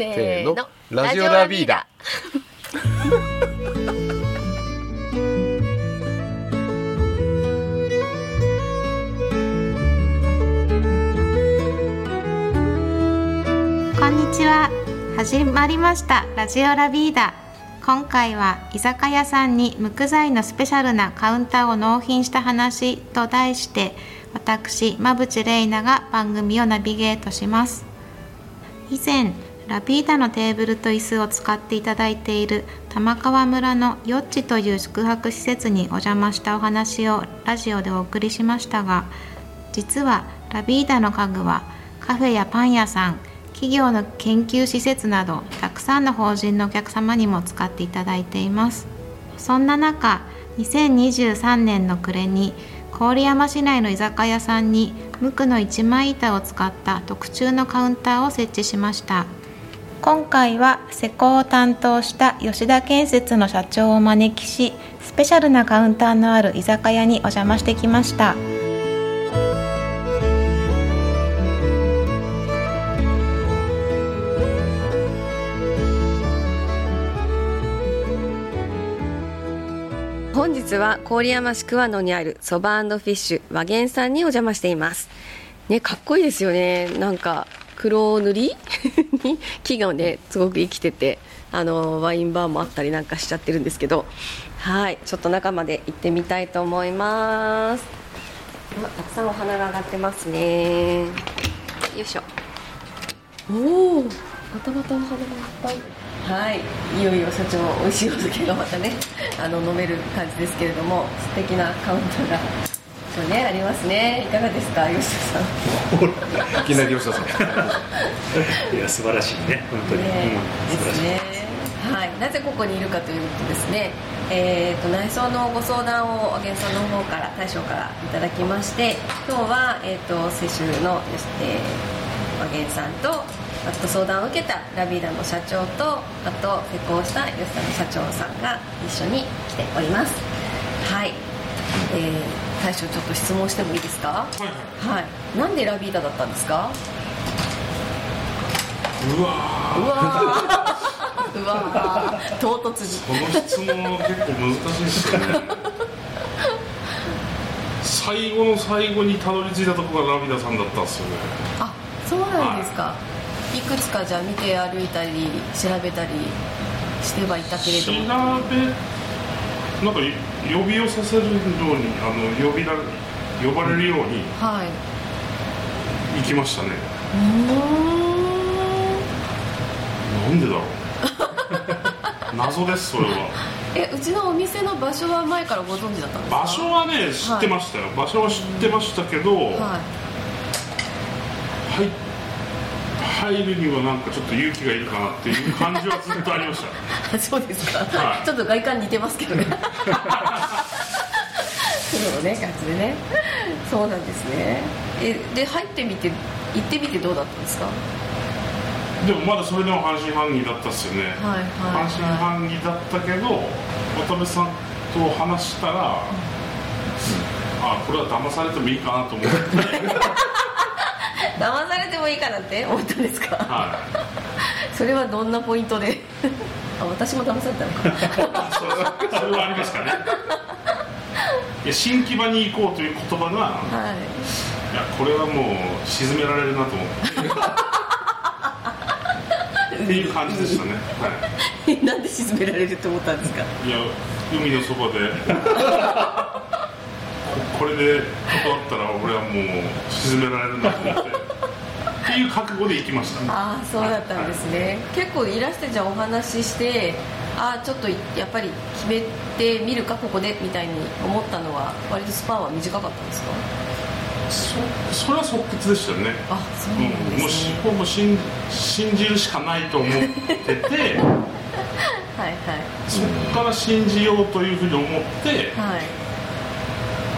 せせーの。ーの。ラジオラビーダ こんにちは。始まりました。ラジオラビーダ今回は居酒屋さんに無垢材のスペシャルなカウンターを納品した話と題して私馬淵玲奈が番組をナビゲートします。以前ラビーダのテーブルと椅子を使っていただいている玉川村のヨッチという宿泊施設にお邪魔したお話をラジオでお送りしましたが実はラビーダの家具はカフェやパン屋さん企業の研究施設などたくさんの法人のお客様にも使っていただいています。そんな中2023年の暮れに郡山市内の居酒屋さんに無垢の一枚板を使った特注のカウンターを設置しました。今回は施工を担当した吉田建設の社長をお招きしスペシャルなカウンターのある居酒屋にお邪魔してきました。本日は郡山市桑野にあるそばフィッシュ和源さんにお邪魔しています。ねかっこいいですよね。なんか黒塗り？に木がねすごく生きててあのワインバーもあったりなんかしちゃってるんですけどはいちょっと中まで行ってみたいと思います。たくさんお花が上がってますね。よいしょ。おおまたまたお花がいっぱい。はいいよいよ社長美味しいお酒がまたねあの飲める感じですけれども素敵なカウンターがそうねありますね。いかがですか吉田さん。いきなり吉田さん。いや素晴らしいね。本当に、ねうん、素晴らしいねはい、なぜここにいるかというとですね、えー、と内装のご相談を源さんの方から大将からいただきまして今日は、えー、と施主の、えー、和源さんとあと相談を受けたラビーダの社長とあと施工した吉田の社長さんが一緒に来ております。はい、えー、大将ちょっと質問してもいいですか？はいはい。はい。なんでラビーダだったんですか？うわうわー。うわー。唐突にーこの質問は結構難しいですよね。最後の最後にたどり着いたところがラビダさんだったんですよね。あそうなんですか、い、くつかじゃあ見て歩いたり調べたりしてはいたけれど調べもなんか呼び寄させるようにあの呼びら呼ばれるようにはい。行きましたね、うーん。なんでだろう。謎ですそれは。えうちのお店の場所は前からご存知だったんですか？場所はね知ってましたよ、場所は知ってましたけど、はい。入入るにはなんかちょっと勇気がいるかなっていう感じはずっとありました。あ そうですか、はい。ちょっと外観似てますけどね。そうね感じでね。そうなんですねえで入ってみて行ってみてどうだったんですか？でもまだそれでも半信半疑だったっすよね、はいはい半信半疑だったけど渡辺さんと話したら、あこれは騙されてもいいかなと思って 騙されてもいいかなって思ったんですか？はそれはどんなポイントで？あ私も騙されたのか。いそれはありますかね。いや新木場に行こうという言葉が、い、はい。やこれはもう沈められるなと思って。っていう感じでしたね、はい。え なんで沈められると思ったんですか？いや海のそばで。ここれで断ったら俺はもう沈められるなと思ってっていう覚悟で行きました。ああそうだったんですね、結構いらしてじゃあお話ししてああちょっとやっぱり決めてみるかここでみたいに思ったのは割とスパンは短かったんですか？そそれは即決でしたよね。あそううんなんでもうしすね、ほぼ信信じるしかないと思ってて。はいはい。そこから信じようというふうに思って。はい。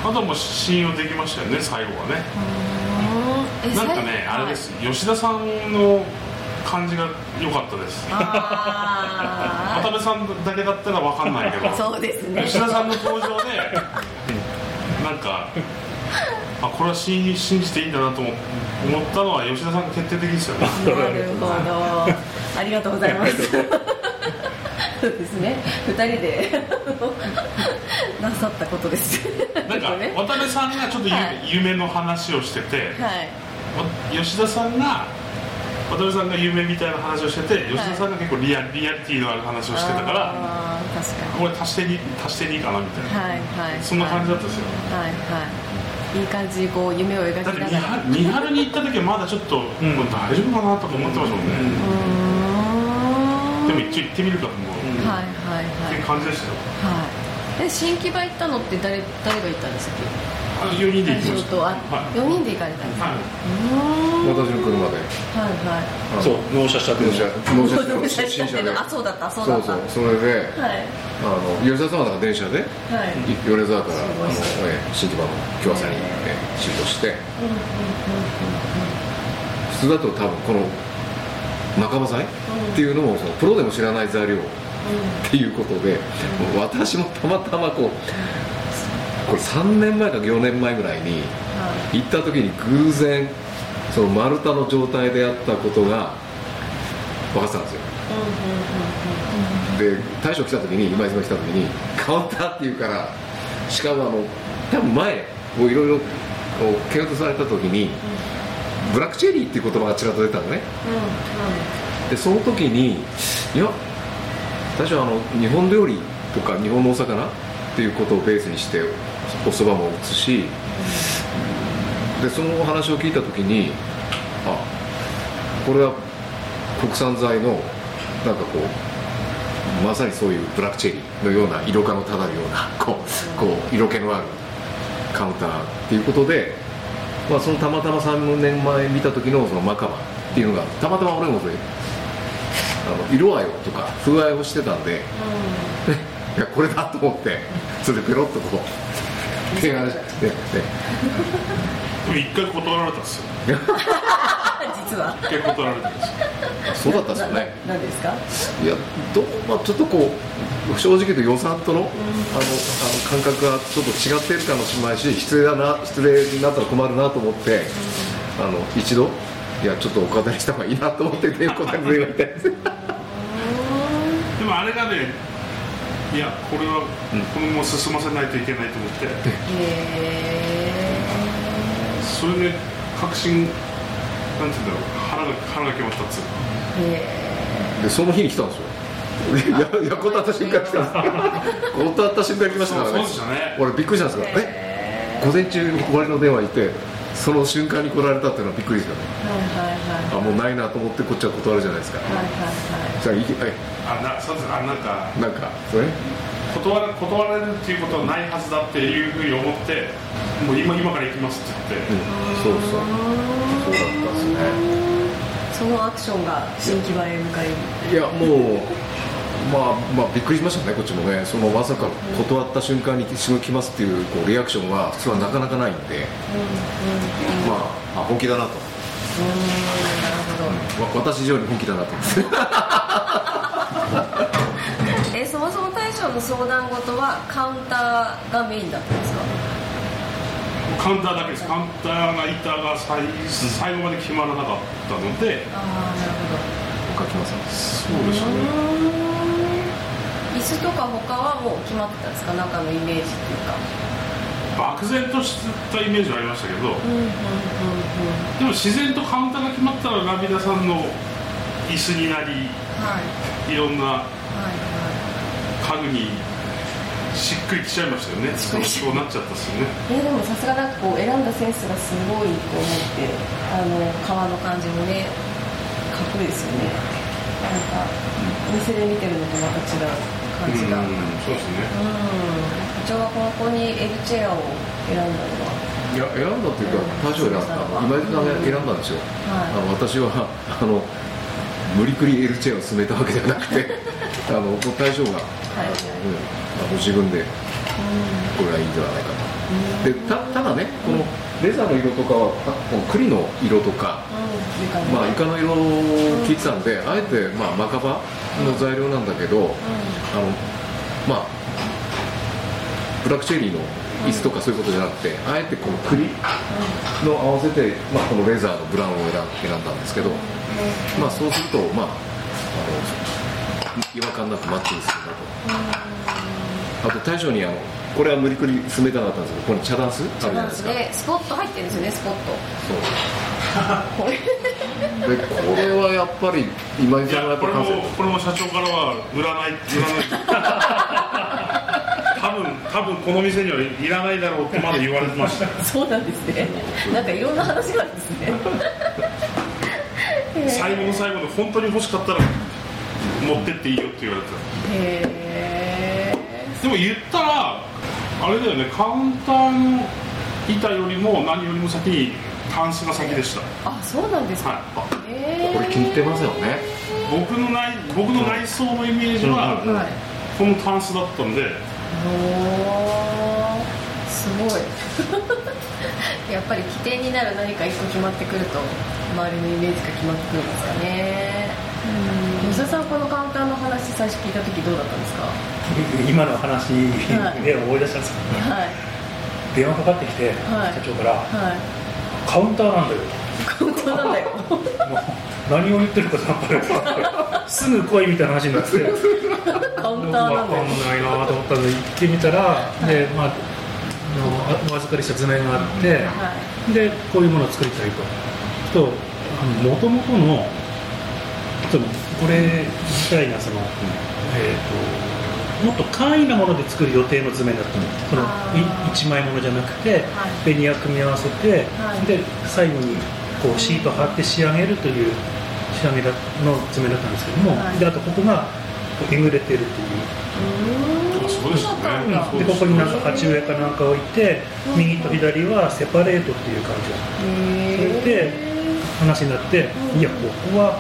あとはもう信用できましたよね最後はね。うーん。えなんか最ねあれです、はい吉田さんの感じが良かったです。あ 渡辺さんだけだったら分かんないけどあ そうですね。吉田さんの登場で なんかあこれは信信じていいんだなと思思ったのは吉田さんが決定的ですよね。なるほど。あありがとうございます。そうですね。二人でなさったことです。なんかね。渡辺さんがちょっとゆはい。夢の話をしてて、はい。わ吉田さんが渡辺さんが夢みたいな話をしてて吉田さんが結構リアリアリティのある話をしてたからあー確かこれ足してに足してにいいかなみたいな、にはいはい。そんな感じだったんですよ、はいはい。いい感じにこう夢を描きだってながら三春三春に行った時はまだちょっと、もう大丈夫かなとか思ってましたもんね、ん。でも一応行ってみるかと思う、はいはい。っていうはい感じでしたよ。はい。で新木場行ったのって誰誰が行ったんですかあ4人で行きました会場とあ、はい。4人で行かれたんですか、はうーん。私の車で。はいはい。そう納車した納の。車納納車車し新車であそうだったそうだった。そうそう。それではい。あの吉田さんはだから電車ではい。い米沢からあのええ新木場の京朝に行って仕事して。普通だと多分この仲間祭っていうのをそのプロでも知らない材料っていうことで私もたまたまこうこれ3年前か4年前ぐらいに行った時に偶然その丸太の状態であったことが分かってたんですよ。で大将来た時に今泉来た時にカウンターっていうからしかもあの多分前こういろいろこう検討された時にブラックチェリーっていう言葉がちらっと出たのね。でその時にいや最初はあの日本料理とか日本のお魚っていうことをベースにしてお蕎麦も打つしでそのお話を聞いた時にあこれは国産材のなんかこうまさにそういうブラックチェリーのような色化のただるようなこうこう色気のあるカウンターっていうことで、まあ、そのたまたま3年前見た時のそのマカバっていうのがたまたま俺もそれあの色合いをとか風合いをしてたんで、いやこれだと思ってそれでペロッとこう提案して、ねねでも一回断られたんですよ。実は。一回断られたんですよ。そうだったんですよね。何ですか？いやどう、まあ、ちょっとこう正直言うと予算との,、あのあの感覚がちょっと違ってるかもしれないし失礼だな失礼になったら困るなと思って、あの一度いやちょっとお断りした方がいいなと思ってねお断り言われて。でもあれがねいやこれはこのまま進ませないといけないと思って。へそれで確信なんて言うんだろう。腹が腹が決まったっつうでその日に来たんですよ。いやいや断った瞬間来た。んです断った瞬間来ましたからね。そうそうでしたね。俺びっくりしたんですけどえ午前中に終わりの電話行ってその瞬間に来られたっていうのはびっくりですよね。はいはいはい。あもうないなと思ってこっちは断るじゃないですか。はいはいじゃあいけはい。あなそうです。あなんかなんかそれ？断ら断られるっていうことはないはずだっていうふうに思ってもう今今から行きますって言って、そうそう。そうだったんですね。そのアクションが新木場へ向かい。いやもうまあまあびっくりしましたねこっちもね。そのまさか断った瞬間に仕事来ますっていうこうリアクションは普通はなかなかないんで。まああ本気だなと。わ私以上に本気だなと。えそもそも大将の相談事はカウンターがメインだったんですか？カウンターだけです。カウンターが板が最最後まで決まらなかったので。ああなるほど。岡木さん。そうでしたね椅子とか他はもう決まってたんですか？中のイメージっていうか。漠然としたイメージはありましたけど。でも自然とカウンターが決まったらラビダさんの椅子になりはい。いろんなはい家具にしっくりきちゃいましたよね。そうなっちゃったっすよね。えーでもさすがなんかこう選んだセンスがすごいと思ってあの革の感じもねかっこいいですよね。なんかお店で見てるのとまた違う感じがうんそうですね。部長はここに L チェアを選んだのは？いや選んだっていうか大将選んだ今井さんが選んだんですよ、はい。あの私は あの無理くり L チェアを進めたわけではなくて あの大将が、はい。うん、あの自分でこれはいいんではないかと。でたただねこのレザーの色とかはあこの栗の色とか、うんまあ、イカの色を聞いてたんであえて、まあ、マカバの材料なんだけど、あのまあブラックチェリーの椅子とかそういうことじゃなくてあえてこの栗の合わせて、まあ、このレザーのブラウンを選ん選んだんですけど、まあ、そうすると、まあ、あ違和感なくマッチングするなとあと大将にあのこれは無理くり進めたかったんですけどここに茶ダンスあるじゃないですか。ねス。ポット入ってるんですよねスポット。そう。こ れでこれはやっぱり今井いさんがややこれもっぱり感性これも社長からは売らない売らない。多分多分この店にはいらないだろうってまだ言われてました。そうなんですね。なんかいろんな話があるんですね。最後の最後で本当に欲しかったら持ってっていいよって言われてへえたでも言ったらあれだよねカウンターの板よりも何よりも先にタンスが先でした。あそうなんですか。はへえ。これ気に入ってますよね。い僕の内僕の内装のイメージはこのタンスだったんで。おーすごい。やっぱり起点になる何か一個決まってくると周りのイメージが決まってくるんですかね。吉田さんこのカウンターの話最初聞いた時どうだったんですか？今の話で思い出したんですけど、はい。電話かかってきて、はい。社長からはい「カウンターなんだよ」カウンターなんだよ。何を言ってるかさっぱりすぐ来いみたいな話になって。カウンターなんだよ。分かんない。なと思ったんで行ってみたら、でまああのお預かりした図面があって、はでこういうものを作りたいと。ともともとのこれ自体がその、えー、ともっと簡易なもので作る予定の図面だったの。そのあー。い一枚ものじゃなくて、はい。ベニヤ組み合わせて、はい。で最後にこうシート貼って仕上げるという仕上げだの図面だったんですけども、はい。であとここがこうえぐれてるっていう。いうーんあそうでここになんか鉢植えかなんか置いて右と左はセパレートっていう感じだった。へそれで話になって、うん。いやここは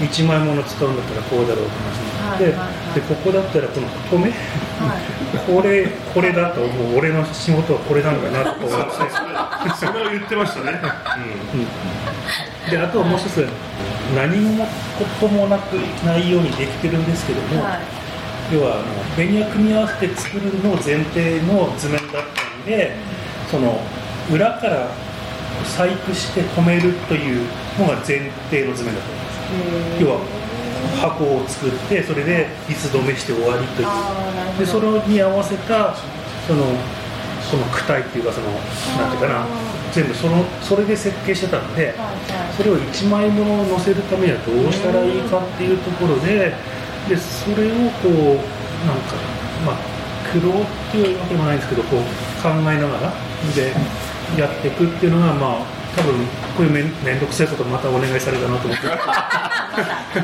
1枚もの使うんだったらこうだろうって話になって、はいはいはいでここだったらこの太めはい。これこれだともう俺の仕事はこれなんだなと思って、それを言ってましたね、うん、であともう一つ何もこともなくないようにできてるんですけども、はい。要はあのベニヤ組み合わせて作るのを前提の図面だったんでその裏から細工して止めるというのが前提の図面だったんです。要は箱を作ってそれで椅子止めして終わりという。でそれに合わせたそのこの躯体っていうかそのなんていうかな。あ全部そのそれで設計してたんでそれを1枚ものを載せるためにはどうしたらいいかっていうところででそれをこうなんかまあ苦労っていうわけでもないんですけどこう考えながらでやっていくっていうのがまあ多分こういうめん面倒くさいことまたお願いされたなと思って。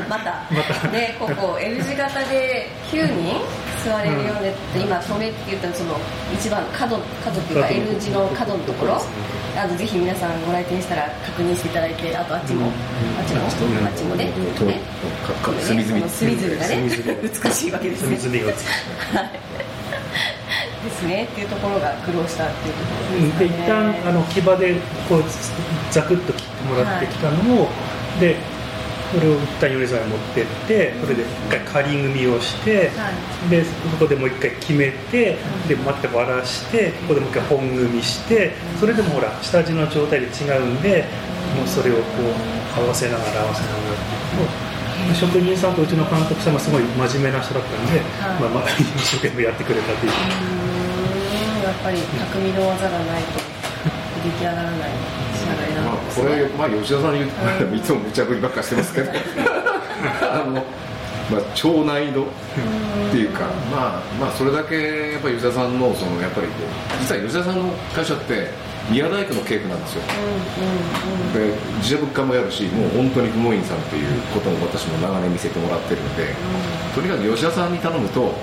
ま たまた。ね ここ L 字型で9人座れるようにって、今止めって言ったらその一番角角ってい L 字の角のところ。あのぜひ皆さんご来店したら確認していただいてあとあっちも、あっちも、あっちもね。とねかかこれね隅々隅々がね 美しいわけですね。隅々が。つはいですねっていうところが苦労したっていうところですかでね一旦あの木場でこうザクッと切ってもらってきたのを、でそれを一旦米沢に持ってってそれで一回仮組みをして、はい。でそこでもう一回決めて、でまたばらしてここでもう一回本組みしてそれでもほら下地の状態で違うんで、もうそれをこう合わせながら合わせながらっていうのを職人さんとうちの監督さんがすごい真面目な人だったんで、はい。まあ、まあ一生懸命やってくれたという。やっぱり匠の技がないと出来上がらない仕上がりなまあんですこれね。まあ吉田さんに言ううんといつも無茶ぶりばっかしてますけど。あのまあ超難易度っていうかまあまあそれだけやっぱり吉田さんのそのやっぱり実は吉田さんの会社って宮大工の稽古なんですよ。うんうんうん。で自社物価もやるしもう本当に不毛院さんっていうことも私も長年見せてもらってるんでとにかく吉田さんに頼むと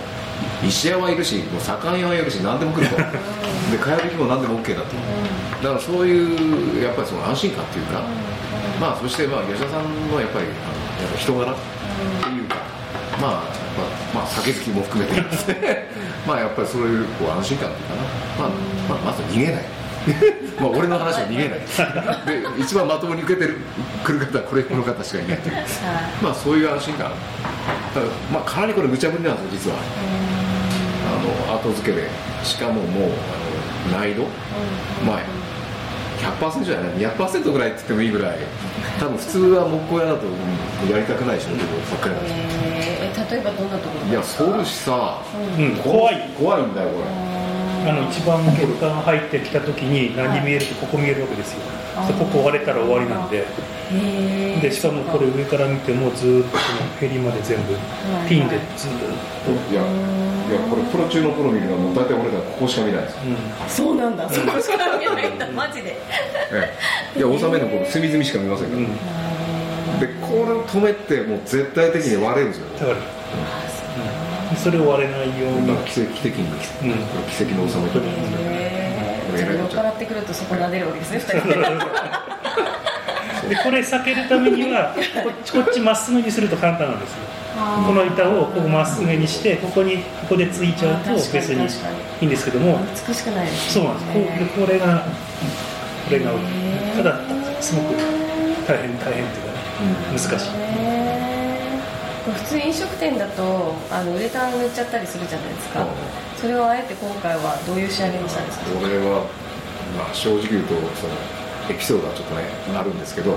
石屋はいるしもう左官屋はいるし何でも来ると。でかや引きも何でも OK だと。だからそういうやっぱりその安心感っていうかまあそしてまあ吉田さんのやっぱりあのやっぱ人柄っていうかまあやっぱまあ酒好きも含めて。ですねまあやっぱりそういうこう安心感っていうかな、まあ、まあまず逃げないまあ俺の話は逃げない。で一番まともに受けてる来る方はこれこの方しかいないという。はい。まあそういう安心感。ただまあかなりこれ無茶ぶりなんですよ実は。あの後付けで。しかももうあの難易度。前100%じゃない。200%ぐらいって言ってもいいぐらい。多分普通は木工屋だとうんやりたくない仕事ばっかりなんですよえー例えばどんなところいやソルシさうん、怖い。怖いんだよこれあの一番血管入ってきた時に何見えるとここ見えるわけですよ、でここ割れたら終わりなんで。へでしかもこれ上から見てもずーっとこのヘリまで全部ピンでずーっと、いやいやこれプロ中のプロ見るのはもう大体俺らここしか見ないんですよ、うん。そうなんだ。そこしか見ないんだ。マジで。ええ。いや納めのこの隅々しか見ませんから、うん、でこれを止めてもう絶対的に割れるんですよ。だから、うん、それを割れないように、奇跡的に、うん。奇跡の納めとへーじゃあ酔っ払ってくるとそこ撫でるわけですね二人ででこれ避けるためにはこっちこっちまっすぐにすると簡単なんですよ。この板をここまっすぐにしてここにここでついちゃうと別にいいんですけども。美しくないですそうなんです。ここれがこれがただすごく大変大変っていうかね。難しい普通飲食店だとあのウレタン塗っちゃったりするじゃないですか。それをあえて今回はどういう仕上げにしたんですか？これは、まあ、正直言うとそのエピソードはちょっとね、あるんですけど、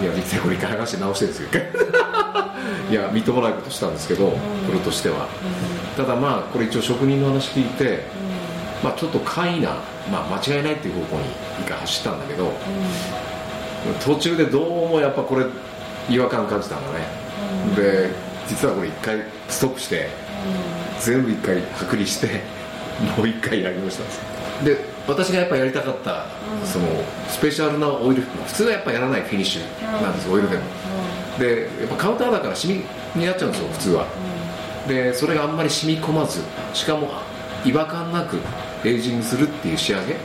いや実際これ一回剥がして直してるんですよ。いやみっともないことしたんですけど、プロとしては、ただまあこれ一応職人の話聞いて、まあ、ちょっと簡易な、まあ、間違いないっていう方向に一回走ったんだけど、途中でどうもやっぱこれ違和感感じたのね、で実はこれ一回ストップして、全部一回剥離してもう一回やりましたで私がやっぱやりたかった、そのスペシャルなオイル普通はやっぱやらないフィニッシュなんです、オイルでも。でやっぱカウンターだからシミになっちゃうんですよ普通は、でそれがあんまり染み込まずしかも違和感なくエイジングするっていう仕上げ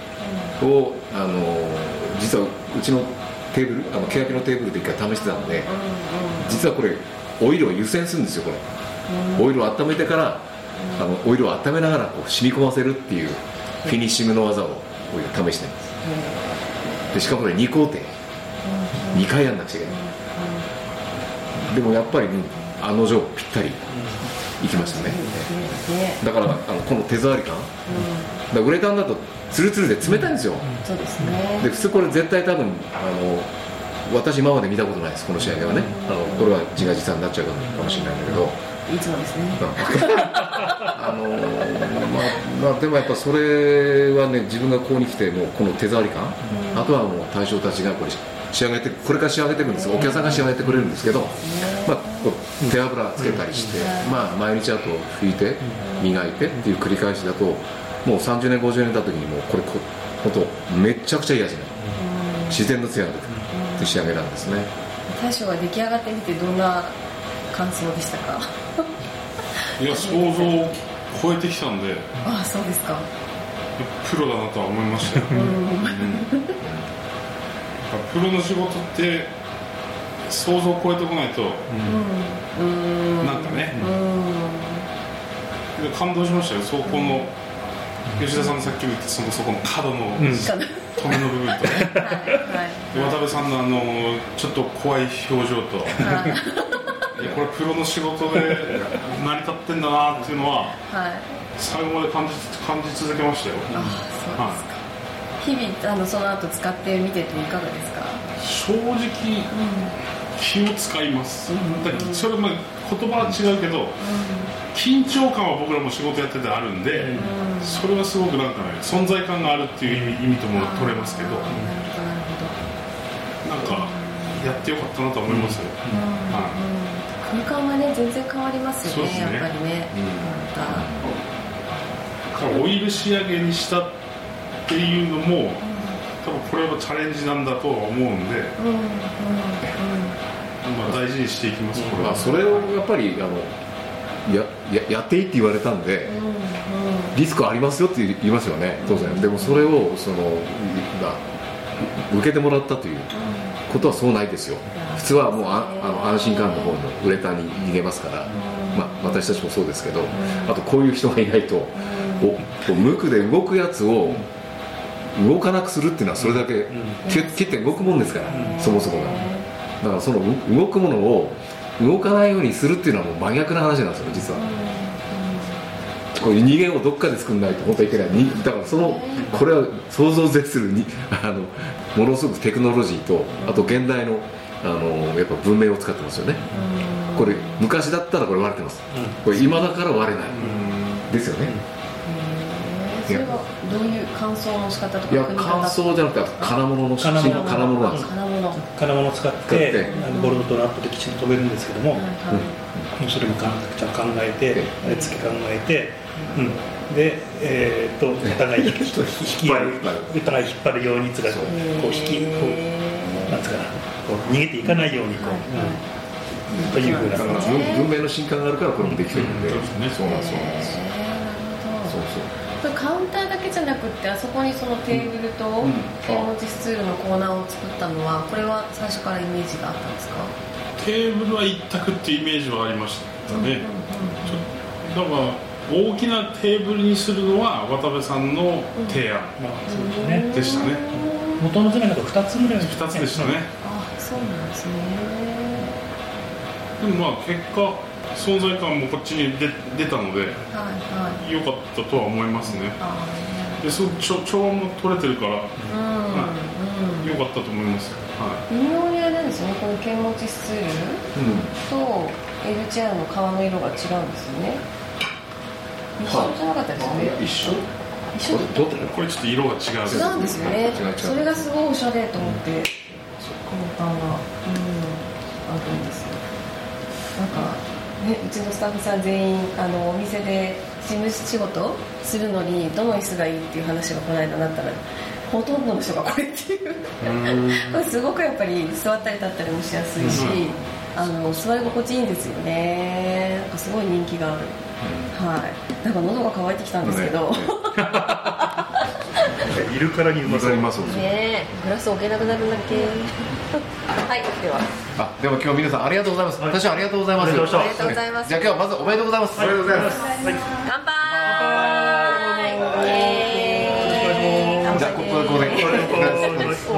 を、あの実はうちのテーブルあの欅のテーブルで一回試してたんで、実はこれオイルを湯煎するんですよこれ、オイルを温めてからあのオイルを温めながらこう染み込ませるっていうフィニッシングの技を試してるんですでしかもこれ2工程。2回やんなくちゃいけない。でもやっぱり、ね、あの定ぴったりいきましたね。ねだからあのこの手触り感、だからウレタンだとツルツルで冷たいんですよ、そうですね。で普通これ絶対多分あの私今まで見たことないですこの仕上げはね。あのこれは自画自賛になっちゃうかもしれないんだけど。いつもですね。あのまあ、まあ、でもやっぱそれはね自分がここに来てもうこの手触り感、あとはもう大将たちがこれ仕上げてこれから仕上げていくんです。お客さんが仕上げてくれるんですけど、まあ、手油つけたりして、まあ、毎日あと拭いて磨いてっていう繰り返しだともう30年50年経った時にもうこれこ本当めっちゃくちゃいい味になる自然の艶が出てくるっていう仕上げなんですね。大将が出来上がってみてどんな感想でしたか？いや想像を超えてきたんで。ああそうですか。プロだなとは思いましたよ、うん。プロの仕事って想像を超えてこないと、うん。なんかね、うん。で感動しましたよ。そこの吉田さんのさっきも言ったそのそこの角のん。止めの部分とね、はいで渡辺さんのあのちょっと怖い表情と。い。やこれプロの仕事で成り立ってんだなっていうのははい。はい最後まで感じ感じ続けましたよ。ああそうですか。日々あのその後使ってみてていかがですか？正直気を使います、だからそれも言葉は違うけど、緊張感は僕らも仕事やっててあるんで、それはすごくなんかね存在感があるっていう意味意味とも取れますけど、なんかやってよかったなと思いますよ、は空間がね全然変わりますよねね。やっぱりね、い、だからオイル仕上げにしたっていうのも多分これはチャレンジなんだとは思うんで、またうんうんうんまあ、大事にしていきますこれは、まあ、それをやっぱりあのやややっていいって言われたんで、リスクありますよって言いますよね当然。でもそれをその、まあ、受けてもらったということはそうないですよ。普通はもうああの安心感の方のウレタンに逃げますから、まあ、私たちもそうですけどあとこういう人がいないとこうこう無垢で動くやつを動かなくするっていうのはそれだけ切切って動くもんですからそもそもが。だからそのう動くものを動かないようにするっていうのはもう真逆な話なんですよ実は。こういう逃げをどっかで作んないと本当はいけない。にだからそのこれは想像を絶するにあのものすごくテクノロジーとあと現代のあのやっぱ文明を使ってますよね。これ昔だったらこれ割れてます、これ今だから割れない、ですよね、それはどういう乾燥の仕方とかいや乾燥じゃなくて金物の金物金物。なん。です金物。はい金物を使っ使って。ボルトとナットできちんと止めるんですけども、はいもうそれもかちゃんと考えてえあれ付け考えて、うん、で、えー、とお互い引き 引きお互い引っ張るようにつがこう引きこうなんつうかなこう逃げていかないようにこう、うん、というふうな。だから文文明の進化があるからこれもできてるんで、そうなんですそうなんですそうこれカウンターだけじゃなくってあそこにそのテーブルと手持ちスツールのコーナーを作ったのはこれは最初からイメージがあったんですか？テーブルは一択っていうイメージはありましたね、ちょだから大きなテーブルにするのは渡部さんの提案。まあそうですねでしたね。元の図面だと2つぐらい2つでしたね。あそうなんですね。でもまあ結果存在感もこっちに出出たのではいはい。良かったとは思いますね。あでそ調調和も取れてるからーうんうん。良かったと思います。よは微妙にあれなんですよねこの剣持ちスツールと L チェアの革の色が違うんですよね。一緒じゃなかったですよね。一緒。一緒これちょっと色が違う。違うんですよね。それがすごいおしゃれと思ってこのパンがうんあるんですよ。なんかねうちのスタッフさん全員あのお店で事務仕事するのにどの椅子がいいっていう話がこの間なったらほとんどの人がこれっていう。すごくやっぱり座ったり立ったりもしやすいし、あの座り心地いいんですよね。なんかすごい人気がある、はい。なんか喉が渇いてきたんですけど、ねいるからにうまそう。わかりますねえグラス置けなくなるんだっけ。はいでは。あでも今日皆さんありがとうございます。私はありがとうございます。ありがとうございました。ありがとうございます。じゃあ今日はまずおめでとうございます、ありがとうございます。乾杯。イエーイじゃあここでここで。これこれおお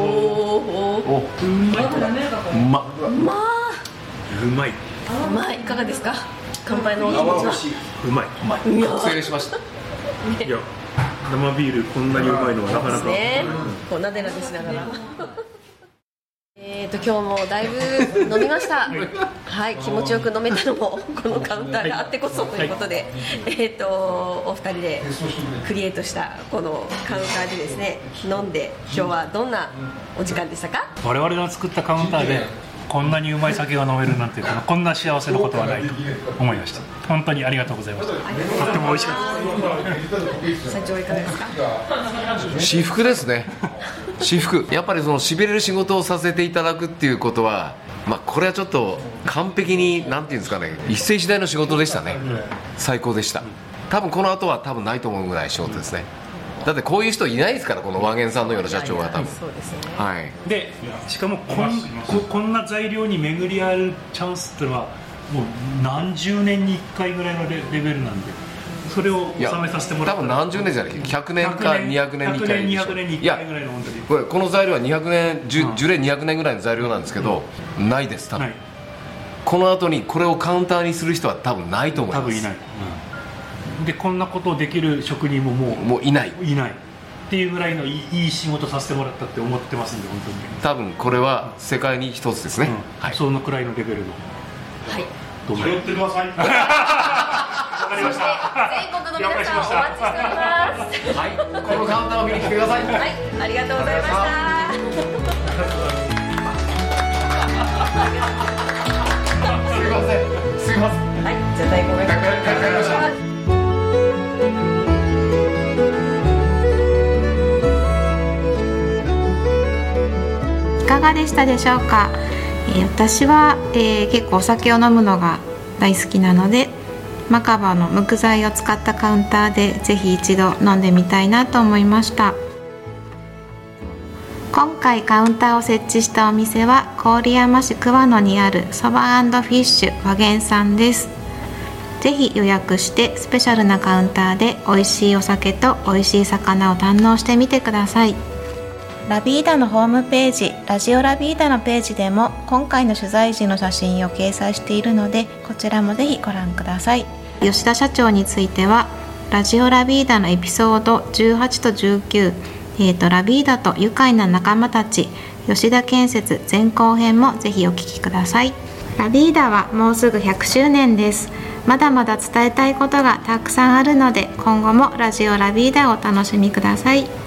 おうまっうまいうまいいかがですか乾杯のお気持ちはうまい失礼しましたいや生ビールこんなにうまいのはなかなか、ね。こうなでなでしながら。えーと今日もだいぶ飲みました。はい。気持ちよく飲めたのもこのカウンターがあってこそということで、えーとお二人でクリエイトしたこのカウンターでですね飲んで今日はどんなお時間でしたか？我々が作ったカウンターでこんなにうまい酒が飲めるなんてこのこんな幸せなことはないと思いました。本当にありがとうございました。とっても美味しかった。社長いかがですか？私服ですね。私服やっぱりそのしびれる仕事をさせていただくっていうことはまあこれはちょっと完璧になんていうんですかね。一世一代の仕事でしたね。最高でした。多分この後は多分ないと思うぐらい仕事ですねだってこういう人いないですからこの和源さんのような社長は多分。そうですねはい。でしかもこんここんな材料に巡り合えるチャンスっていうのはもう何十年に1回ぐらいのレレベルなんでそれを収めさせてもら多った。分何十年じゃない。100年か200年に1 100回年200年に1いや回ぐらいの本当にこれこの材料は200年樹樹齢200年ぐらいの材料なんですけど、ないです多分、はい。この後にこれをカウンターにする人は多分ないと思います。多分いない、でこんなことをできる職人もももういない。ういない。っていうぐらいのいいいい仕事させてもらったって思ってますんで本当に、多分これは世界に一つですね、うん。はい。そのくらいのレベルの。はい。と思い頼ってください。わかりました。全国の皆さんお待ちしております。はい、このカウンターを見に来てください。はい。ありがとうございました。す。いません。すいません。はい。じゃあ大根がありがとうございましたかがでしたでしょうか、えー私は、えー結構お酒を飲むのが大好きなのでマカバの無垢材を使ったカウンターでぜひ一度飲んでみたいなと思いました。今回カウンターを設置したお店は郡山市桑野にあるそばフィッシュ和源さんです。ぜひ予約してスペシャルなカウンターで美味しいお酒と美味しい魚を堪能してみてください。ラビーダのホームページラジオラビーダのページでも今回の取材時の写真を掲載しているのでこちらもぜひご覧ください。吉田社長についてはラジオラビーダのエピソード18と19えーとラビーダと愉快な仲間たち吉田建設前後編もぜひお聞きください。ラビーダはもうすぐ100周年です。まだまだ伝えたいことがたくさんあるので今後もラジオラビーダをお楽しみください。